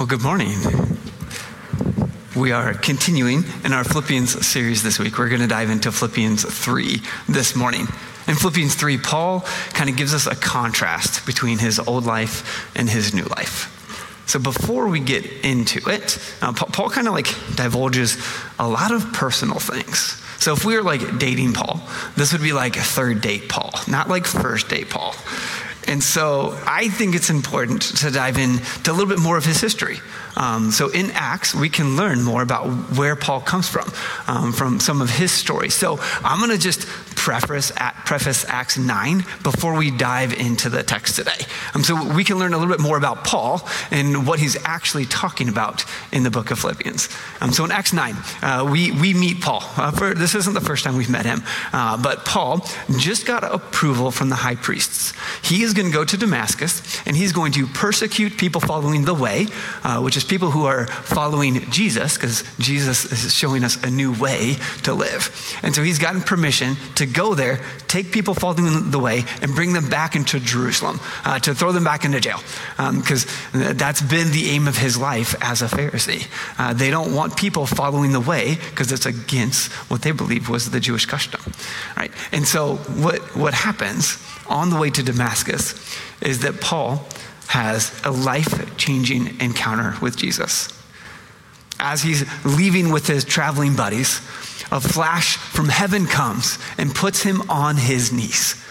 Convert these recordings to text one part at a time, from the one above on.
Well, good morning. We are continuing in our Philippians series this week. We're going to dive into Philippians 3 this morning. In Philippians 3, Paul kind of gives us a contrast between his old life and his new life. So before we get into it, uh, Paul kind of like divulges a lot of personal things. So if we were like dating Paul, this would be like third date Paul, not like first date Paul. And so I think it's important to dive into a little bit more of his history. Um, so in Acts, we can learn more about where Paul comes from, um, from some of his stories. So I'm going to just preface, preface Acts 9 before we dive into the text today. Um, so we can learn a little bit more about Paul and what he's actually talking about in the book of Philippians. Um, so in Acts 9, uh, we, we meet Paul. Uh, for, this isn't the first time we've met him, uh, but Paul just got approval from the high priests. He is going to go to Damascus and he's going to persecute people following the way, uh, which is people who are following Jesus, because Jesus is showing us a new way to live. And so he's gotten permission to go there, take people following the way, and bring them back into Jerusalem, uh, to throw them back into jail, because um, that's been the aim of his life as a Pharisee. Uh, they don't want people following the way because it's against what they believe was the Jewish custom, right? And so what what happens on the way to Damascus is that Paul has a life changing encounter with Jesus. As he's leaving with his traveling buddies, a flash from heaven comes and puts him on his knees.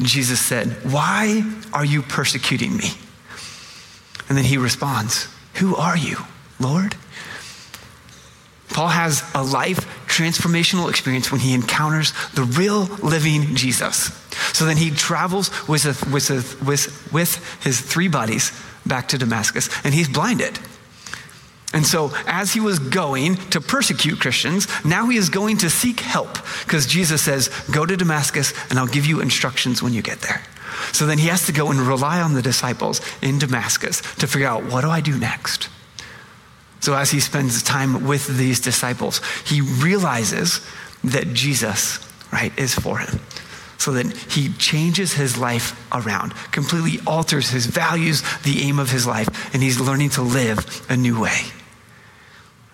Jesus said, Why are you persecuting me? And then he responds, Who are you, Lord? Paul has a life transformational experience when he encounters the real living Jesus. So then he travels with, with, with, with his three buddies back to Damascus, and he's blinded. And so, as he was going to persecute Christians, now he is going to seek help because Jesus says, Go to Damascus and I'll give you instructions when you get there. So then he has to go and rely on the disciples in Damascus to figure out what do I do next? So, as he spends time with these disciples, he realizes that Jesus, right, is for him. So that he changes his life around, completely alters his values, the aim of his life, and he's learning to live a new way.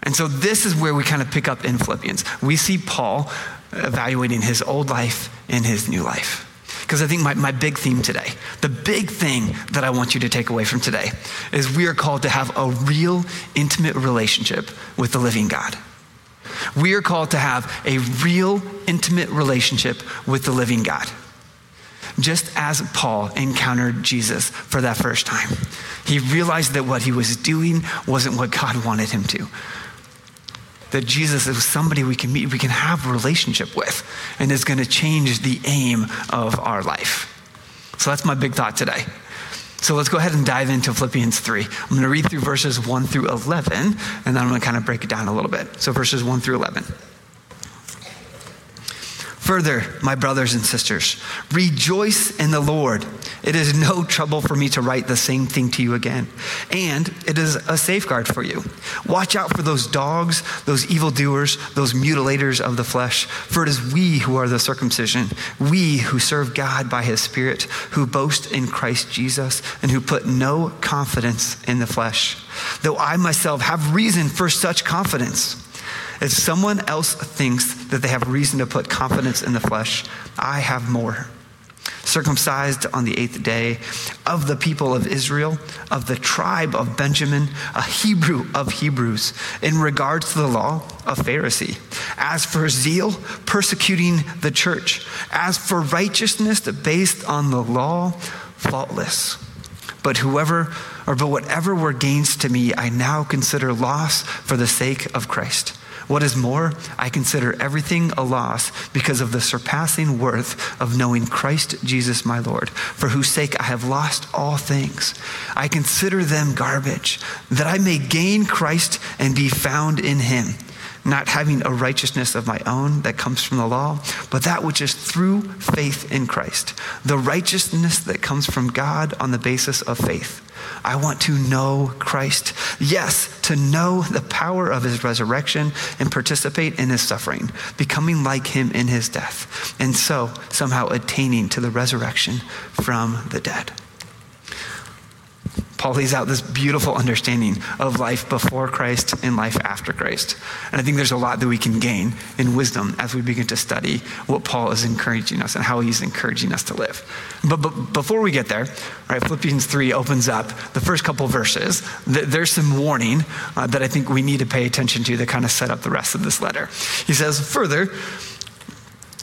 And so this is where we kind of pick up in Philippians. We see Paul evaluating his old life and his new life. Because I think my, my big theme today, the big thing that I want you to take away from today, is we are called to have a real, intimate relationship with the living God. We are called to have a real, intimate relationship with the living God. Just as Paul encountered Jesus for that first time, he realized that what he was doing wasn't what God wanted him to that Jesus is somebody we can meet, we can have a relationship with, and is going to change the aim of our life. So that's my big thought today. So let's go ahead and dive into Philippians 3. I'm going to read through verses 1 through 11, and then I'm going to kind of break it down a little bit. So verses 1 through 11. Further, my brothers and sisters, rejoice in the Lord. It is no trouble for me to write the same thing to you again, and it is a safeguard for you. Watch out for those dogs, those evildoers, those mutilators of the flesh, for it is we who are the circumcision, we who serve God by his Spirit, who boast in Christ Jesus, and who put no confidence in the flesh. Though I myself have reason for such confidence. If someone else thinks that they have reason to put confidence in the flesh, I have more. Circumcised on the eighth day, of the people of Israel, of the tribe of Benjamin, a Hebrew of Hebrews, in regards to the law, a Pharisee. As for zeal, persecuting the church. As for righteousness based on the law, faultless. But whoever, or but whatever were gains to me, I now consider loss for the sake of Christ. What is more, I consider everything a loss because of the surpassing worth of knowing Christ Jesus my Lord, for whose sake I have lost all things. I consider them garbage, that I may gain Christ and be found in him, not having a righteousness of my own that comes from the law, but that which is through faith in Christ, the righteousness that comes from God on the basis of faith I want to know Christ. Yes, to know the power of his resurrection and participate in his suffering, becoming like him in his death, and so somehow attaining to the resurrection from the dead. Paul lays out this beautiful understanding of life before Christ and life after Christ. And I think there's a lot that we can gain in wisdom as we begin to study what Paul is encouraging us and how he's encouraging us to live. But, but before we get there, right, Philippians 3 opens up the first couple verses. There's some warning uh, that I think we need to pay attention to that kind of set up the rest of this letter. He says, Further,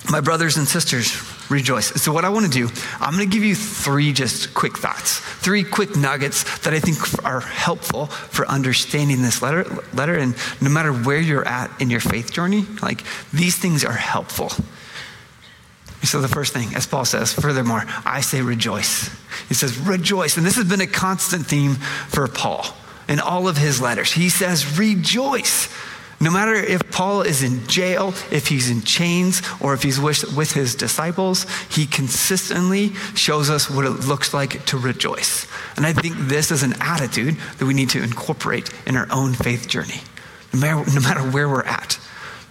my brothers and sisters, rejoice. So, what I want to do, I'm going to give you three just quick thoughts, three quick nuggets that I think are helpful for understanding this letter. letter. And no matter where you're at in your faith journey, like these things are helpful. So, the first thing, as Paul says, furthermore, I say rejoice. He says, rejoice. And this has been a constant theme for Paul in all of his letters. He says, rejoice. No matter if Paul is in jail, if he's in chains, or if he's with, with his disciples, he consistently shows us what it looks like to rejoice. And I think this is an attitude that we need to incorporate in our own faith journey, no matter, no matter where we're at,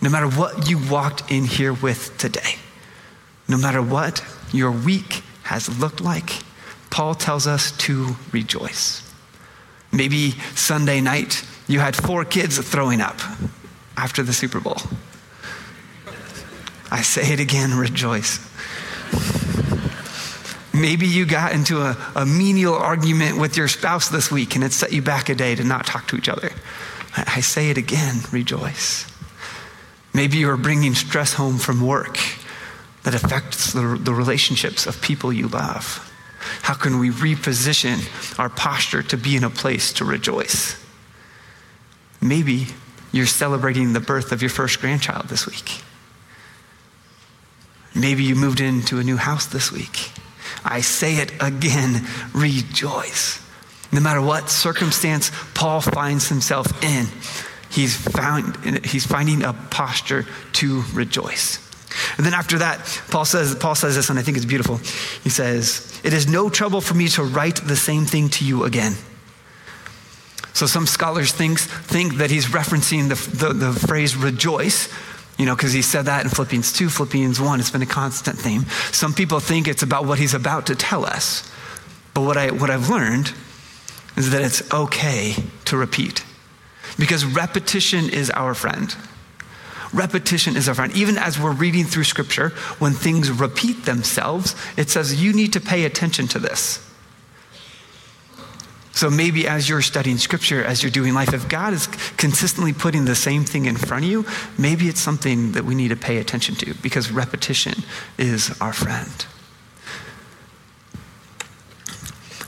no matter what you walked in here with today, no matter what your week has looked like, Paul tells us to rejoice. Maybe Sunday night you had four kids throwing up after the Super Bowl. I say it again, rejoice. Maybe you got into a, a, menial argument with your spouse this week and it set you back a day to not talk to each other. I, I say it again, rejoice. Maybe you are bringing stress home from work that affects the, the relationships of people you love. How can we reposition our posture to be in a place to rejoice? Maybe you're celebrating the birth of your first grandchild this week. Maybe you moved into a new house this week. I say it again rejoice. No matter what circumstance Paul finds himself in, he's, found, he's finding a posture to rejoice. And then after that, Paul says, Paul says this, and I think it's beautiful. He says, It is no trouble for me to write the same thing to you again. So some scholars think, think that he's referencing the, the, the phrase rejoice, you know, because he said that in Philippians 2, Philippians 1. It's been a constant theme. Some people think it's about what he's about to tell us. But what, I, what I've learned is that it's okay to repeat because repetition is our friend. Repetition is our friend. Even as we're reading through scripture, when things repeat themselves, it says you need to pay attention to this. So maybe as you're studying scripture, as you're doing life, if God is consistently putting the same thing in front of you, maybe it's something that we need to pay attention to because repetition is our friend.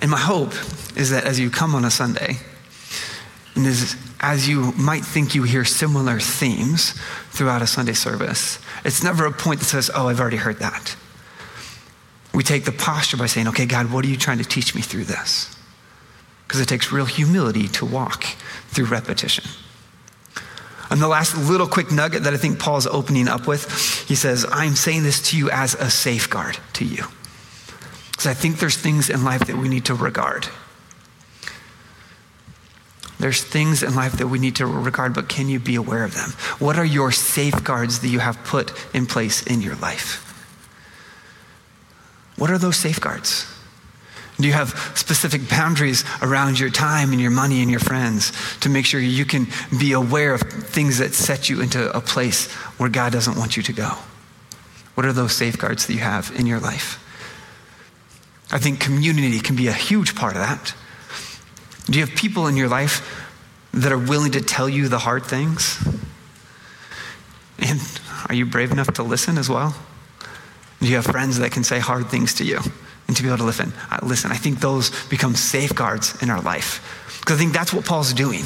And my hope is that as you come on a Sunday, and as, as you might think you hear similar themes throughout a Sunday service, it's never a point that says, oh, I've already heard that. We take the posture by saying, okay, God, what are you trying to teach me through this? Because it takes real humility to walk through repetition. And the last little quick nugget that I think Paul's opening up with, he says, I'm saying this to you as a safeguard to you. Because I think there's things in life that we need to regard. There's things in life that we need to regard, but can you be aware of them? What are your safeguards that you have put in place in your life? What are those safeguards? Do you have specific boundaries around your time and your money and your friends to make sure you can be aware of things that set you into a place where God doesn't want you to go? What are those safeguards that you have in your life? I think community can be a huge part of that. Do you have people in your life that are willing to tell you the hard things? And are you brave enough to listen as well? Do you have friends that can say hard things to you? And to be able to listen. Uh, listen, I think those become safeguards in our life. Because I think that's what Paul's doing.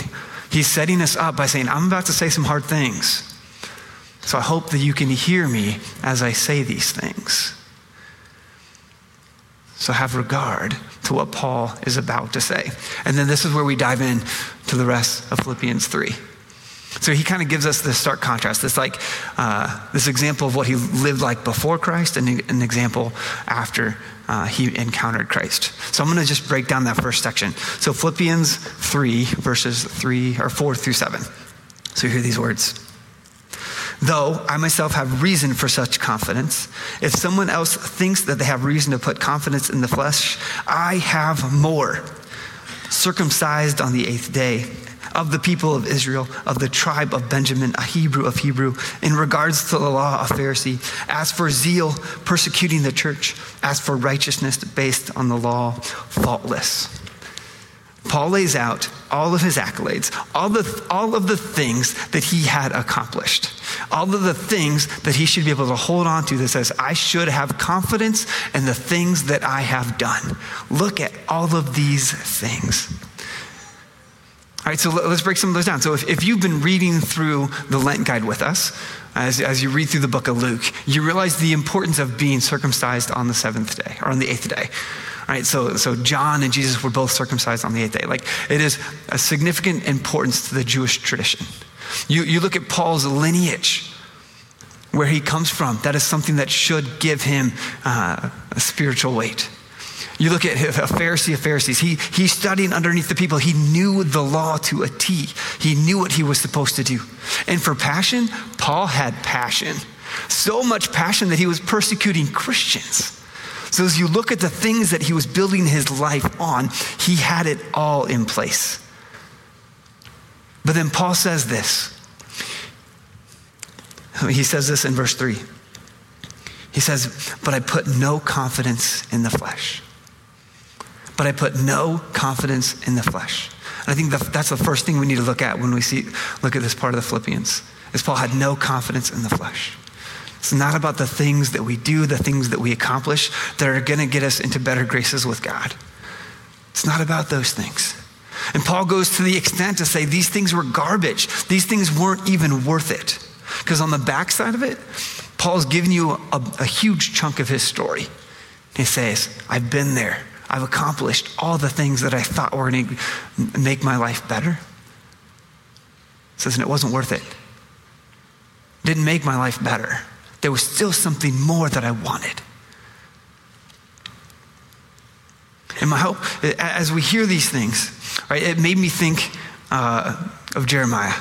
He's setting us up by saying, I'm about to say some hard things. So I hope that you can hear me as I say these things. So have regard to what Paul is about to say. And then this is where we dive in to the rest of Philippians 3. So he kind of gives us this stark contrast, this like uh, this example of what he lived like before Christ, and an example after uh, he encountered Christ. So I'm going to just break down that first section. So Philippians 3, verses 3 or 4 through 7. So hear these words. Though I myself have reason for such confidence, if someone else thinks that they have reason to put confidence in the flesh, I have more. circumcised on the eighth day, of the people of Israel, of the tribe of Benjamin, a Hebrew of Hebrew, in regards to the law, a Pharisee, as for zeal, persecuting the church, as for righteousness based on the law, faultless. Paul lays out all of his accolades, all, the, all of the things that he had accomplished, all of the things that he should be able to hold on to that says, I should have confidence in the things that I have done. Look at all of these things. All right, so let's break some of those down. So if, if you've been reading through the Lent guide with us, as, as you read through the book of Luke, you realize the importance of being circumcised on the seventh day or on the eighth day. All right, so, so John and Jesus were both circumcised on the eighth day. Like it is a significant importance to the Jewish tradition. You, you look at Paul's lineage, where he comes from, that is something that should give him uh, a spiritual weight. You look at a Pharisee of Pharisees. He, he's studying underneath the people. He knew the law to a T. He knew what he was supposed to do. And for passion, Paul had passion. So much passion that he was persecuting Christians. So as you look at the things that he was building his life on, he had it all in place. But then Paul says this. He says this in verse 3. He says, But I put no confidence in the flesh but I put no confidence in the flesh. And I think that's the first thing we need to look at when we see, look at this part of the Philippians, is Paul had no confidence in the flesh. It's not about the things that we do, the things that we accomplish that are going to get us into better graces with God. It's not about those things. And Paul goes to the extent to say these things were garbage. These things weren't even worth it. Because on the backside of it, Paul's giving you a, a huge chunk of his story. He says, I've been there. I've accomplished all the things that I thought were going to make my life better. It says, and it wasn't worth it. it. Didn't make my life better. There was still something more that I wanted. And my hope, as we hear these things, right, it made me think uh, of Jeremiah.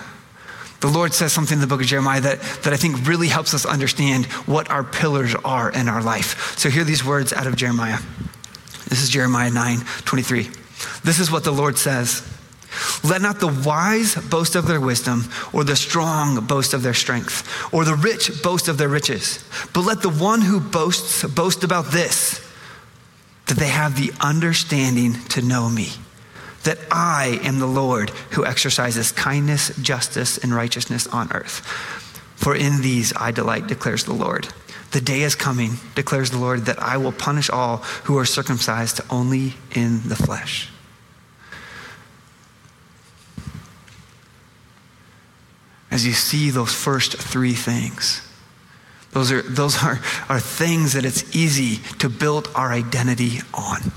The Lord says something in the book of Jeremiah that, that I think really helps us understand what our pillars are in our life. So hear these words out of Jeremiah. This is Jeremiah 9 23. This is what the Lord says. Let not the wise boast of their wisdom, or the strong boast of their strength, or the rich boast of their riches, but let the one who boasts boast about this that they have the understanding to know me, that I am the Lord who exercises kindness, justice, and righteousness on earth. For in these I delight, declares the Lord. The day is coming, declares the Lord, that I will punish all who are circumcised only in the flesh. As you see those first three things, those are, those are, are things that it's easy to build our identity on.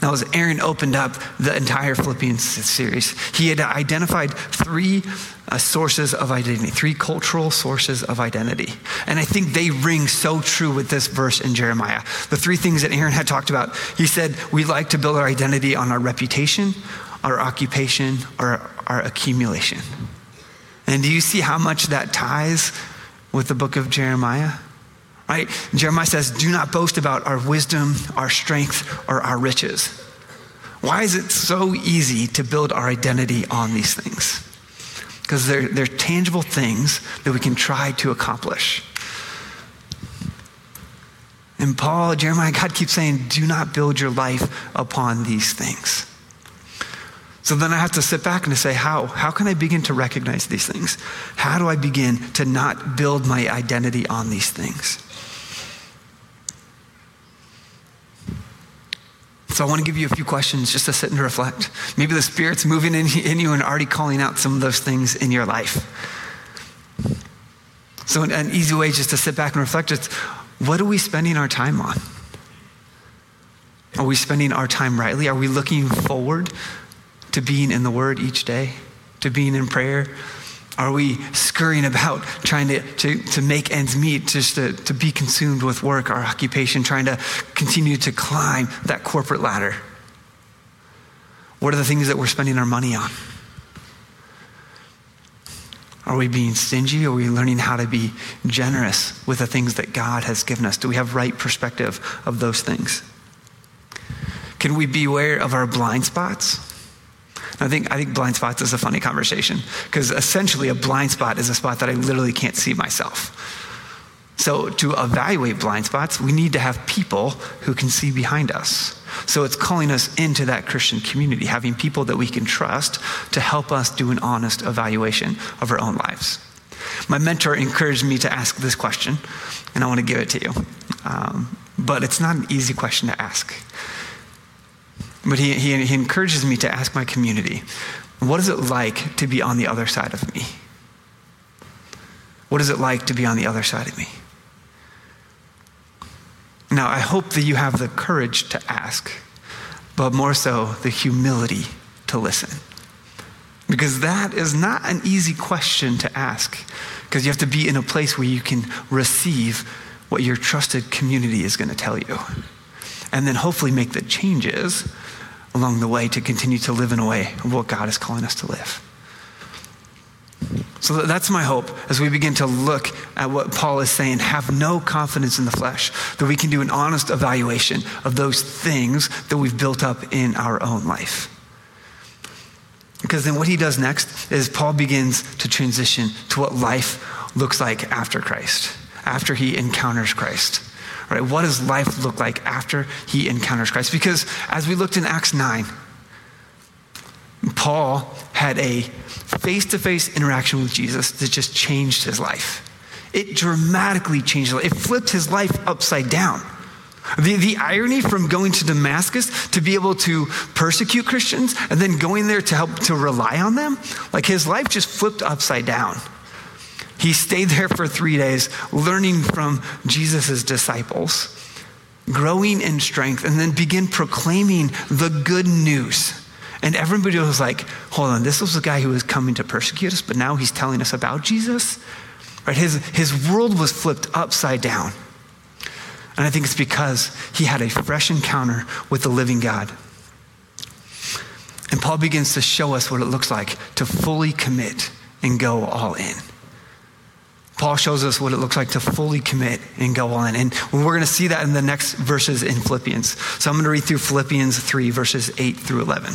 Now, as Aaron opened up the entire Philippians series, he had identified three uh, sources of identity, three cultural sources of identity. And I think they ring so true with this verse in Jeremiah. The three things that Aaron had talked about. He said, We like to build our identity on our reputation, our occupation, or our accumulation. And do you see how much that ties with the book of Jeremiah? Right? Jeremiah says, Do not boast about our wisdom, our strength, or our riches. Why is it so easy to build our identity on these things? Because they're, they're tangible things that we can try to accomplish. And Paul, Jeremiah, God keeps saying, do not build your life upon these things. So then I have to sit back and say, how? How can I begin to recognize these things? How do I begin to not build my identity on these things? So I want to give you a few questions just to sit and reflect. Maybe the Spirit's moving in, in you and already calling out some of those things in your life. So an easy way just to sit back and reflect is what are we spending our time on? Are we spending our time rightly? Are we looking forward to being in the Word each day, to being in prayer? Are we scurrying about trying to, to, to make ends meet, just to, to be consumed with work, our occupation, trying to continue to climb that corporate ladder? What are the things that we're spending our money on? Are we being stingy? Are we learning how to be generous with the things that God has given us? Do we have right perspective of those things? Can we beware of our blind spots? I think, I think blind spots is a funny conversation because essentially a blind spot is a spot that I literally can't see myself. So, to evaluate blind spots, we need to have people who can see behind us. So, it's calling us into that Christian community, having people that we can trust to help us do an honest evaluation of our own lives. My mentor encouraged me to ask this question, and I want to give it to you. Um, but it's not an easy question to ask. But he, he, he encourages me to ask my community what is it like to be on the other side of me? What is it like to be on the other side of me? Now, I hope that you have the courage to ask, but more so the humility to listen. Because that is not an easy question to ask, because you have to be in a place where you can receive what your trusted community is going to tell you. And then hopefully make the changes along the way to continue to live in a way of what God is calling us to live. So that's my hope as we begin to look at what Paul is saying. Have no confidence in the flesh, that we can do an honest evaluation of those things that we've built up in our own life. Because then what he does next is Paul begins to transition to what life looks like after Christ, after he encounters Christ. Right? What does life look like after he encounters Christ? Because as we looked in Acts 9, Paul had a face to face interaction with Jesus that just changed his life. It dramatically changed it flipped his life upside down. The, the irony from going to Damascus to be able to persecute Christians and then going there to help to rely on them, like his life just flipped upside down. He stayed there for three days, learning from Jesus' disciples, growing in strength, and then begin proclaiming the good news. And everybody was like, hold on, this was the guy who was coming to persecute us, but now he's telling us about Jesus? Right? His, his world was flipped upside down. And I think it's because he had a fresh encounter with the living God. And Paul begins to show us what it looks like to fully commit and go all in. Paul shows us what it looks like to fully commit and go on. And we're going to see that in the next verses in Philippians. So I'm going to read through Philippians 3, verses 8 through 11.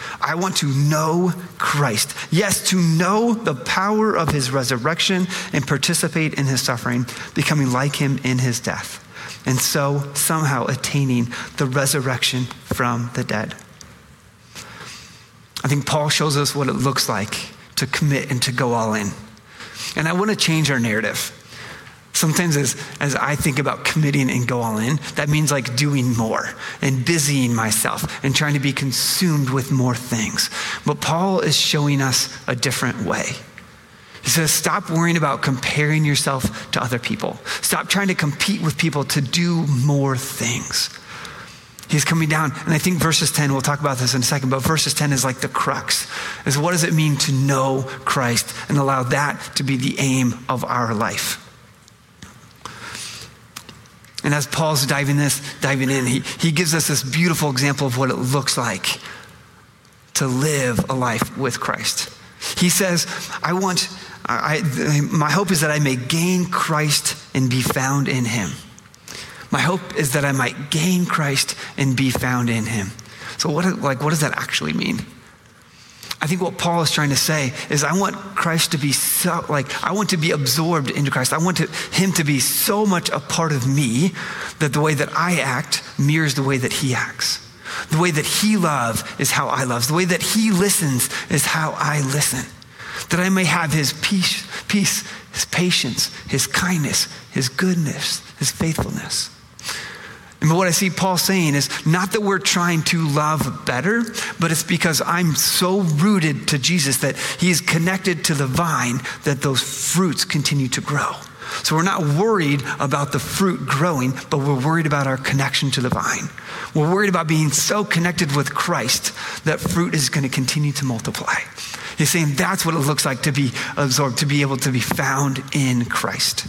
I want to know Christ. Yes, to know the power of his resurrection and participate in his suffering, becoming like him in his death, and so somehow attaining the resurrection from the dead. I think Paul shows us what it looks like to commit and to go all in. And I want to change our narrative. Sometimes, as, as I think about committing and go all in, that means like doing more and busying myself and trying to be consumed with more things. But Paul is showing us a different way. He says, stop worrying about comparing yourself to other people. Stop trying to compete with people to do more things. He's coming down, and I think verses 10, we'll talk about this in a second, but verses 10 is like the crux. Is what does it mean to know Christ and allow that to be the aim of our life? And as Paul's diving this, diving in, he, he gives us this beautiful example of what it looks like to live a life with Christ. He says, I want, I, my hope is that I may gain Christ and be found in him. My hope is that I might gain Christ and be found in him. So what, like, what does that actually mean? I think what Paul is trying to say is I want Christ to be so, like, I want to be absorbed into Christ. I want to, him to be so much a part of me that the way that I act mirrors the way that he acts. The way that he loves is how I love. The way that he listens is how I listen. That I may have his peace, peace, his patience, his kindness, his goodness, his faithfulness. And what I see Paul saying is not that we're trying to love better, but it's because I'm so rooted to Jesus that he is connected to the vine that those fruits continue to grow. So we're not worried about the fruit growing, but we're worried about our connection to the vine. We're worried about being so connected with Christ that fruit is going to continue to multiply. He's saying that's what it looks like to be absorbed, to be able to be found in Christ.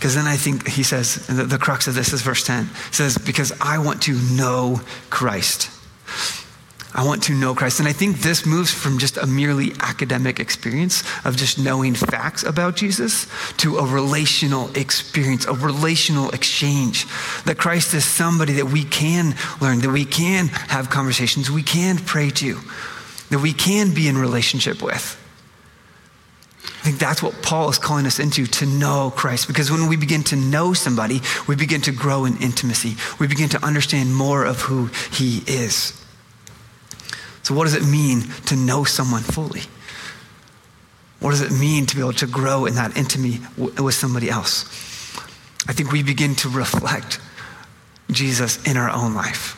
Because then I think he says, the, the, crux of this is verse 10 says, Because I want to know Christ. I want to know Christ. And I think this moves from just a merely academic experience of just knowing facts about Jesus to a relational experience, a relational exchange. That Christ is somebody that we can learn, that we can have conversations, we can pray to, that we can be in relationship with. I think that's what Paul is calling us into to know Christ. Because when we begin to know somebody, we begin to grow in intimacy. We begin to understand more of who he is. So, what does it mean to know someone fully? What does it mean to be able to grow in that intimacy with somebody else? I think we begin to reflect Jesus in our own life.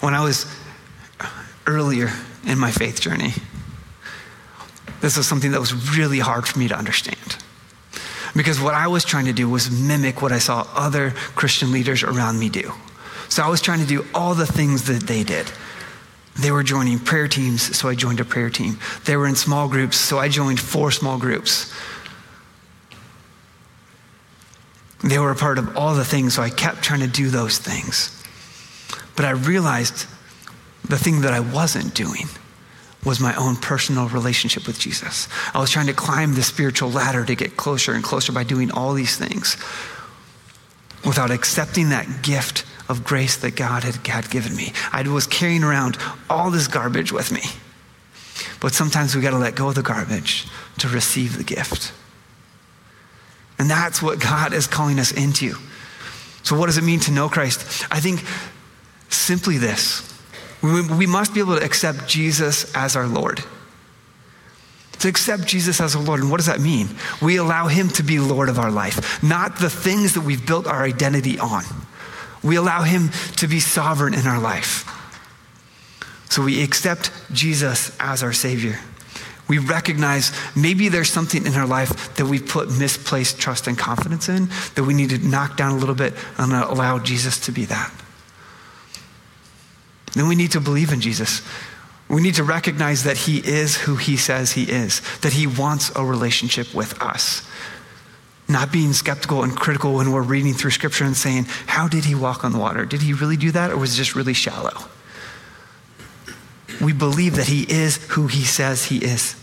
When I was earlier in my faith journey, this was something that was really hard for me to understand. Because what I was trying to do was mimic what I saw other Christian leaders around me do. So I was trying to do all the things that they did. They were joining prayer teams, so I joined a prayer team. They were in small groups, so I joined four small groups. They were a part of all the things, so I kept trying to do those things. But I realized the thing that I wasn't doing was my own personal relationship with Jesus. I was trying to climb the spiritual ladder to get closer and closer by doing all these things without accepting that gift of grace that God had, had given me. I was carrying around all this garbage with me. But sometimes we got to let go of the garbage to receive the gift. And that's what God is calling us into. So, what does it mean to know Christ? I think simply this we, must be able to accept Jesus as our Lord. To accept Jesus as our Lord. And what does that mean? We allow Him to be Lord of our life, not the things that we've built our identity on. We allow Him to be sovereign in our life. So we accept Jesus as our Savior. We recognize maybe there's something in our life that we put misplaced trust and confidence in that we need to knock down a little bit and allow Jesus to be that then we need to believe in Jesus. We need to recognize that he is who he says he is, that he wants a relationship with us. Not being skeptical and critical when we're reading through scripture and saying, How did he walk on the water? Did he really do that or was it just really shallow? We believe that he is who he says he is.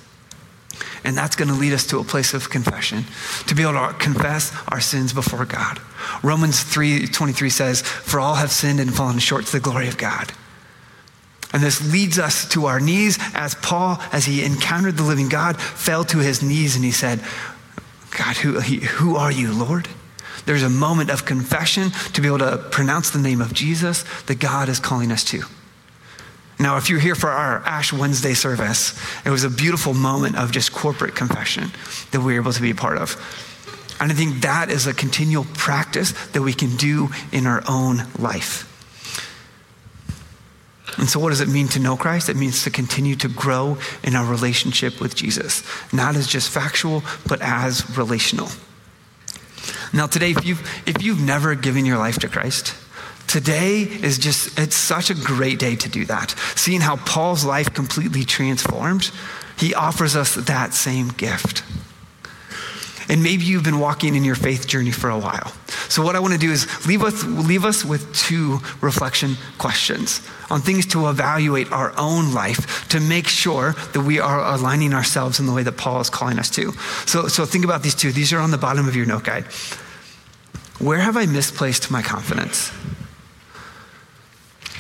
And that's going to lead us to a place of confession, to be able to confess our sins before God. Romans 3:23 says, "For all have sinned and fallen short to the glory of God." And this leads us to our knees as Paul, as he encountered the living God, fell to his knees and he said, God, who, who are you, Lord? There's a moment of confession to be able to pronounce the name of Jesus that God is calling us to. Now, if you're here for our Ash Wednesday service, it was a beautiful moment of just corporate confession that we were able to be a part of. And I think that is a continual practice that we can do in our own life. And so, what does it mean to know Christ? It means to continue to grow in our relationship with Jesus, not as just factual, but as relational. Now, today, if you've, if you've never given your life to Christ, today is just, it's such a great day to do that. Seeing how Paul's life completely transformed, he offers us that same gift. And maybe you've been walking in your faith journey for a while. So, what I want to do is leave us, leave us with two reflection questions on things to evaluate our own life to make sure that we are aligning ourselves in the way that Paul is calling us to. So, so think about these two. These are on the bottom of your note guide. Where have I misplaced my confidence?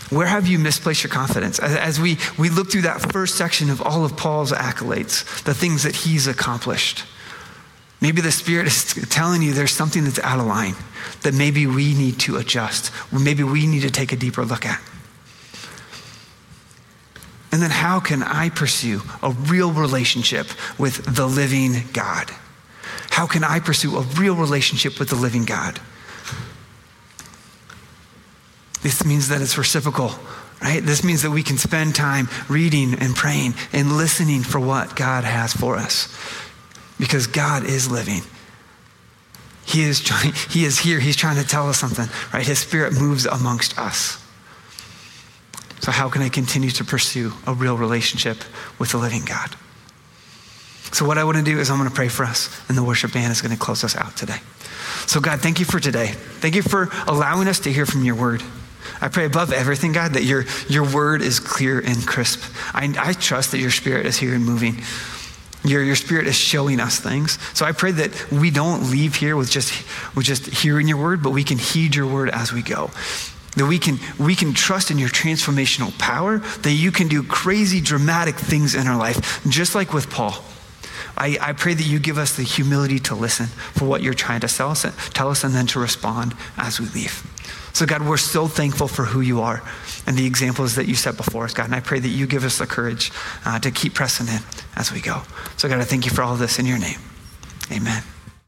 Where have you misplaced your confidence? As, we, we look through that first section of all of Paul's accolades, the things that he's accomplished. Maybe the Spirit is telling you there's something that's out of line that maybe we need to adjust, maybe we need to take a deeper look at. And then, how can I pursue a real relationship with the living God? How can I pursue a real relationship with the living God? This means that it's reciprocal. right? This means that we can spend time reading and praying and listening for what God has for us because God is living. He is, trying, he is here. He's trying to tell us something, right? His spirit moves amongst us. So, how can I continue to pursue a real relationship with the living God? So, what I want to do is I'm going to pray for us, and the worship band is going to close us out today. So, God, thank you for today. Thank you for allowing us to hear from your word. I pray above everything, God, that your, your word is clear and crisp. I, I trust that your spirit is here and moving. Your, your spirit is showing us things. So I pray that we don't leave here with just, with just hearing your word, but we can heed your word as we go. That we can, we can trust in your transformational power, that you can do crazy, dramatic things in our life, just like with Paul. I, I pray that you give us the humility to listen for what you're trying to tell us, tell us and then to respond as we leave. So, God, we're so thankful for who you are and the examples that you set before us, God. And I pray that you give us the courage uh, to keep pressing in as we go. So, God, I thank you for all this in your name. Amen.